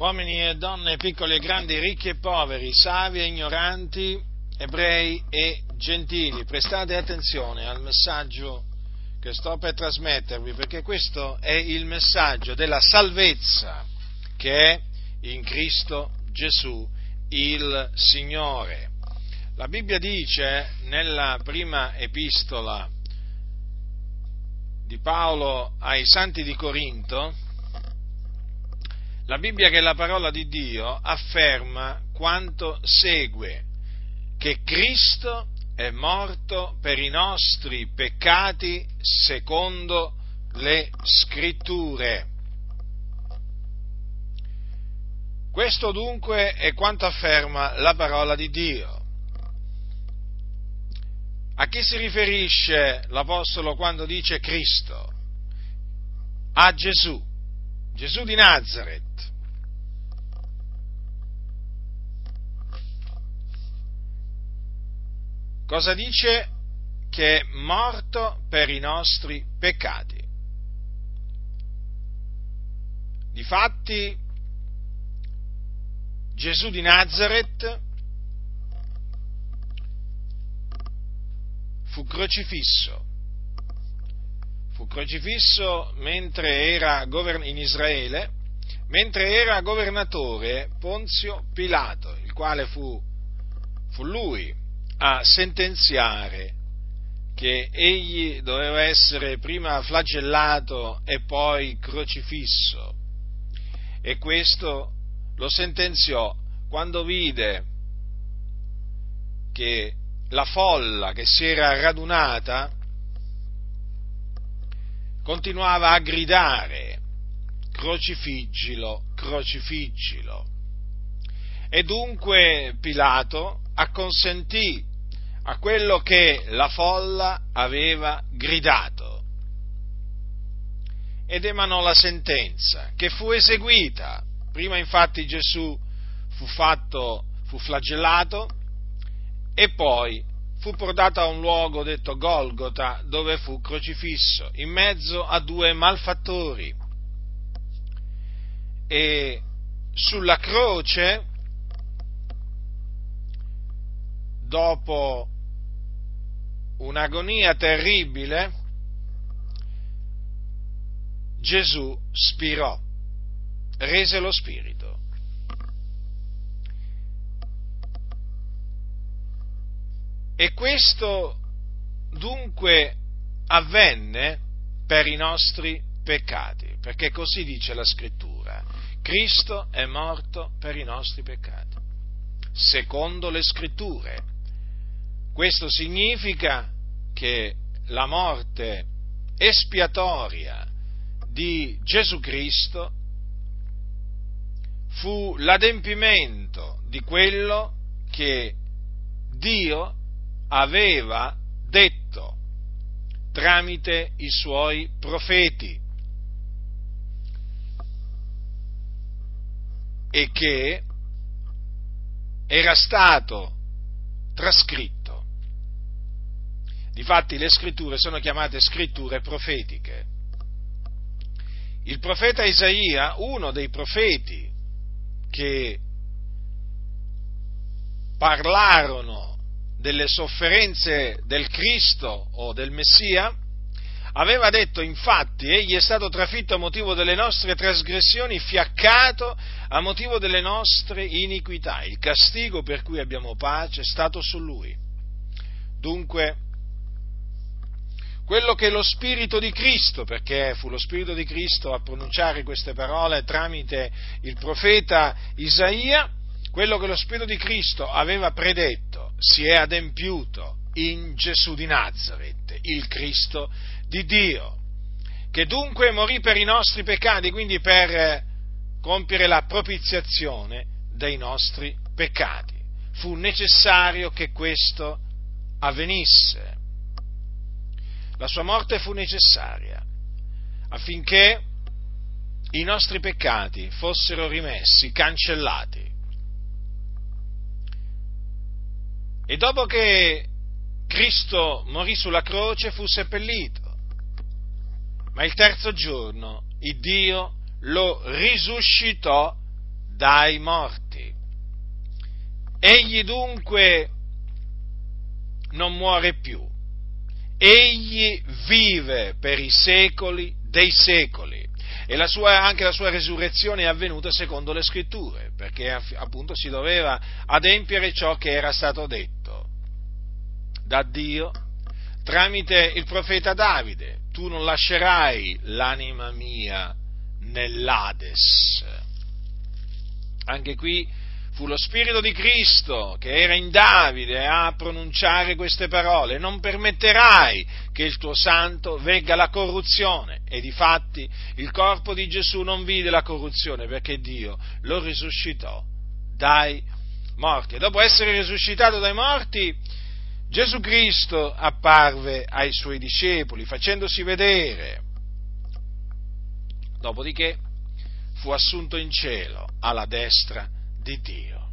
uomini e donne, piccoli e grandi, ricchi e poveri, savi e ignoranti, ebrei e gentili, prestate attenzione al messaggio che sto per trasmettervi, perché questo è il messaggio della salvezza che è in Cristo Gesù, il Signore. La Bibbia dice nella prima epistola di Paolo ai santi di Corinto, la Bibbia che è la parola di Dio afferma quanto segue, che Cristo è morto per i nostri peccati secondo le scritture. Questo dunque è quanto afferma la parola di Dio. A chi si riferisce l'Apostolo quando dice Cristo? A Gesù, Gesù di Nazareth. Cosa dice? Che è morto per i nostri peccati. Difatti, Gesù di Nazareth fu crocifisso. Fu crocifisso era in Israele, mentre era governatore Ponzio Pilato, il quale fu, fu lui a sentenziare che egli doveva essere prima flagellato e poi crocifisso. E questo lo sentenziò quando vide che la folla che si era radunata continuava a gridare crocifiggilo, crocifiggilo. E dunque Pilato acconsentì a quello che la folla aveva gridato ed emanò la sentenza che fu eseguita. Prima infatti Gesù fu fatto, fu flagellato, e poi fu portato a un luogo detto Golgota dove fu crocifisso in mezzo a due malfattori. E sulla croce dopo un'agonia terribile Gesù spirò, rese lo spirito E questo dunque avvenne per i nostri peccati, perché così dice la scrittura. Cristo è morto per i nostri peccati, secondo le scritture. Questo significa che la morte espiatoria di Gesù Cristo fu l'adempimento di quello che Dio aveva detto tramite i suoi profeti e che era stato trascritto. Difatti le scritture sono chiamate scritture profetiche. Il profeta Isaia, uno dei profeti che parlarono delle sofferenze del Cristo o del Messia, aveva detto infatti, egli è stato trafitto a motivo delle nostre trasgressioni, fiaccato a motivo delle nostre iniquità. Il castigo per cui abbiamo pace è stato su lui. Dunque, quello che lo Spirito di Cristo, perché fu lo Spirito di Cristo a pronunciare queste parole tramite il profeta Isaia, quello che lo Spirito di Cristo aveva predetto si è adempiuto in Gesù di Nazareth, il Cristo di Dio, che dunque morì per i nostri peccati, quindi per eh, compiere la propiziazione dei nostri peccati. Fu necessario che questo avvenisse. La sua morte fu necessaria affinché i nostri peccati fossero rimessi, cancellati E dopo che Cristo morì sulla croce fu seppellito, ma il terzo giorno il Dio lo risuscitò dai morti. Egli dunque non muore più, egli vive per i secoli dei secoli. E la sua, anche la sua resurrezione è avvenuta secondo le scritture, perché appunto si doveva adempiere ciò che era stato detto da Dio tramite il profeta Davide, tu non lascerai l'anima mia nell'Ades. Anche qui fu lo Spirito di Cristo che era in Davide a pronunciare queste parole, non permetterai che il tuo santo vegga la corruzione. E difatti il corpo di Gesù non vide la corruzione perché Dio lo risuscitò dai morti. E dopo essere risuscitato dai morti, Gesù Cristo apparve ai suoi discepoli facendosi vedere. Dopodiché fu assunto in cielo alla destra di Dio.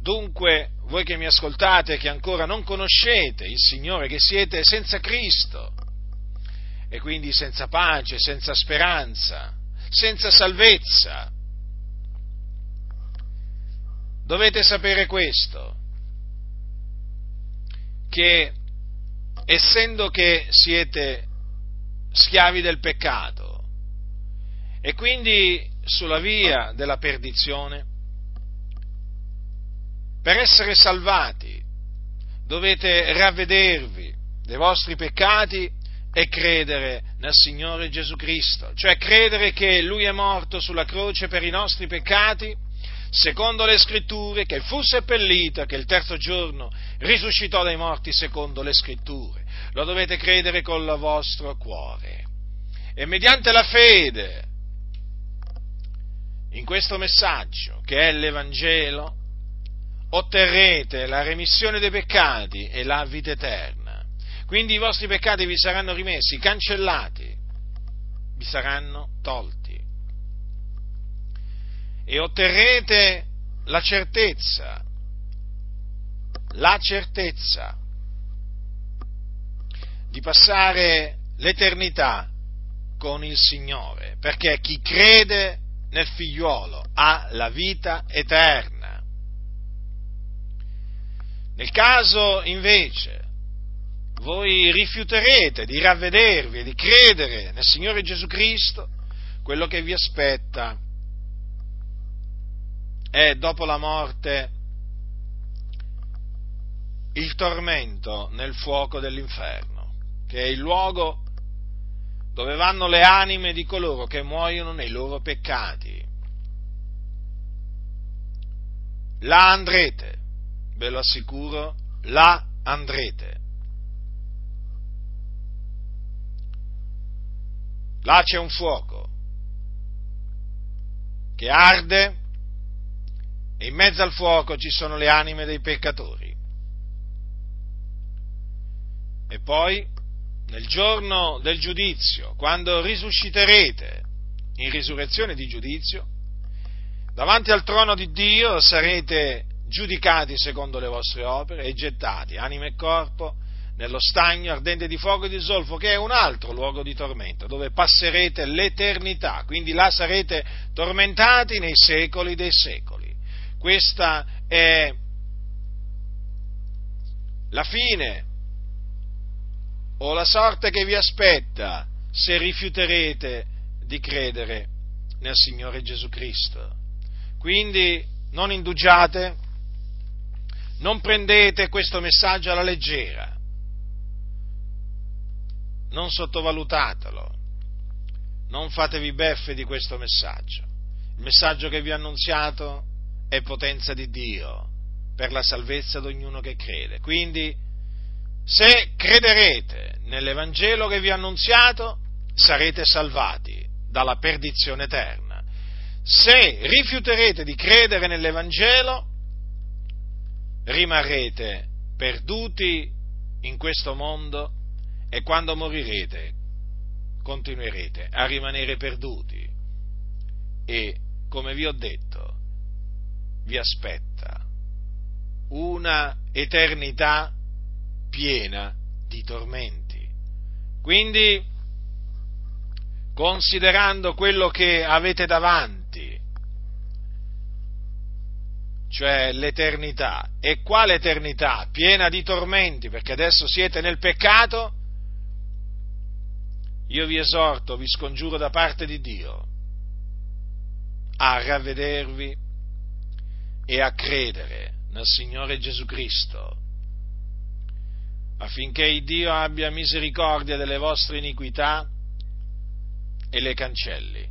Dunque, voi che mi ascoltate, che ancora non conoscete il Signore, che siete senza Cristo, e quindi senza pace, senza speranza, senza salvezza, dovete sapere questo, che essendo che siete schiavi del peccato e quindi sulla via della perdizione, per essere salvati dovete ravvedervi dei vostri peccati e credere nel Signore Gesù Cristo, cioè credere che Lui è morto sulla croce per i nostri peccati, secondo le scritture, che fu seppellito e che il terzo giorno risuscitò dai morti secondo le scritture. Lo dovete credere col vostro cuore. E mediante la fede in questo messaggio, che è l'Evangelo, otterrete la remissione dei peccati e la vita eterna. Quindi i vostri peccati vi saranno rimessi, cancellati, vi saranno tolti. E otterrete la certezza, la certezza di passare l'eternità con il Signore, perché chi crede nel figliuolo ha la vita eterna. Nel caso invece voi rifiuterete di ravvedervi e di credere nel Signore Gesù Cristo, quello che vi aspetta è dopo la morte il tormento nel fuoco dell'inferno, che è il luogo dove vanno le anime di coloro che muoiono nei loro peccati. Là andrete ve lo assicuro, là andrete. Là c'è un fuoco che arde e in mezzo al fuoco ci sono le anime dei peccatori. E poi, nel giorno del giudizio, quando risusciterete in risurrezione di giudizio, davanti al trono di Dio sarete giudicati secondo le vostre opere e gettati, anima e corpo, nello stagno ardente di fuoco e di zolfo, che è un altro luogo di tormento, dove passerete l'eternità, quindi là sarete tormentati nei secoli dei secoli. Questa è la fine o la sorte che vi aspetta se rifiuterete di credere nel Signore Gesù Cristo. Quindi non indugiate non prendete questo messaggio alla leggera, non sottovalutatelo, non fatevi beffe di questo messaggio. Il messaggio che vi ho annunziato è potenza di Dio per la salvezza di ognuno che crede. Quindi, se crederete nell'Evangelo che vi ho annunziato, sarete salvati dalla perdizione eterna. Se rifiuterete di credere nell'Evangelo, rimarrete perduti in questo mondo e quando morirete continuerete a rimanere perduti e, come vi ho detto, vi aspetta una eternità piena di tormenti. Quindi, considerando quello che avete davanti, cioè l'eternità. E quale eternità? Piena di tormenti, perché adesso siete nel peccato. Io vi esorto, vi scongiuro da parte di Dio a ravvedervi e a credere nel Signore Gesù Cristo, affinché Dio abbia misericordia delle vostre iniquità e le cancelli,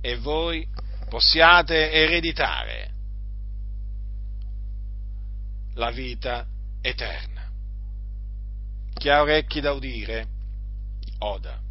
e voi possiate ereditare la vita eterna. Chi ha orecchi da udire, oda.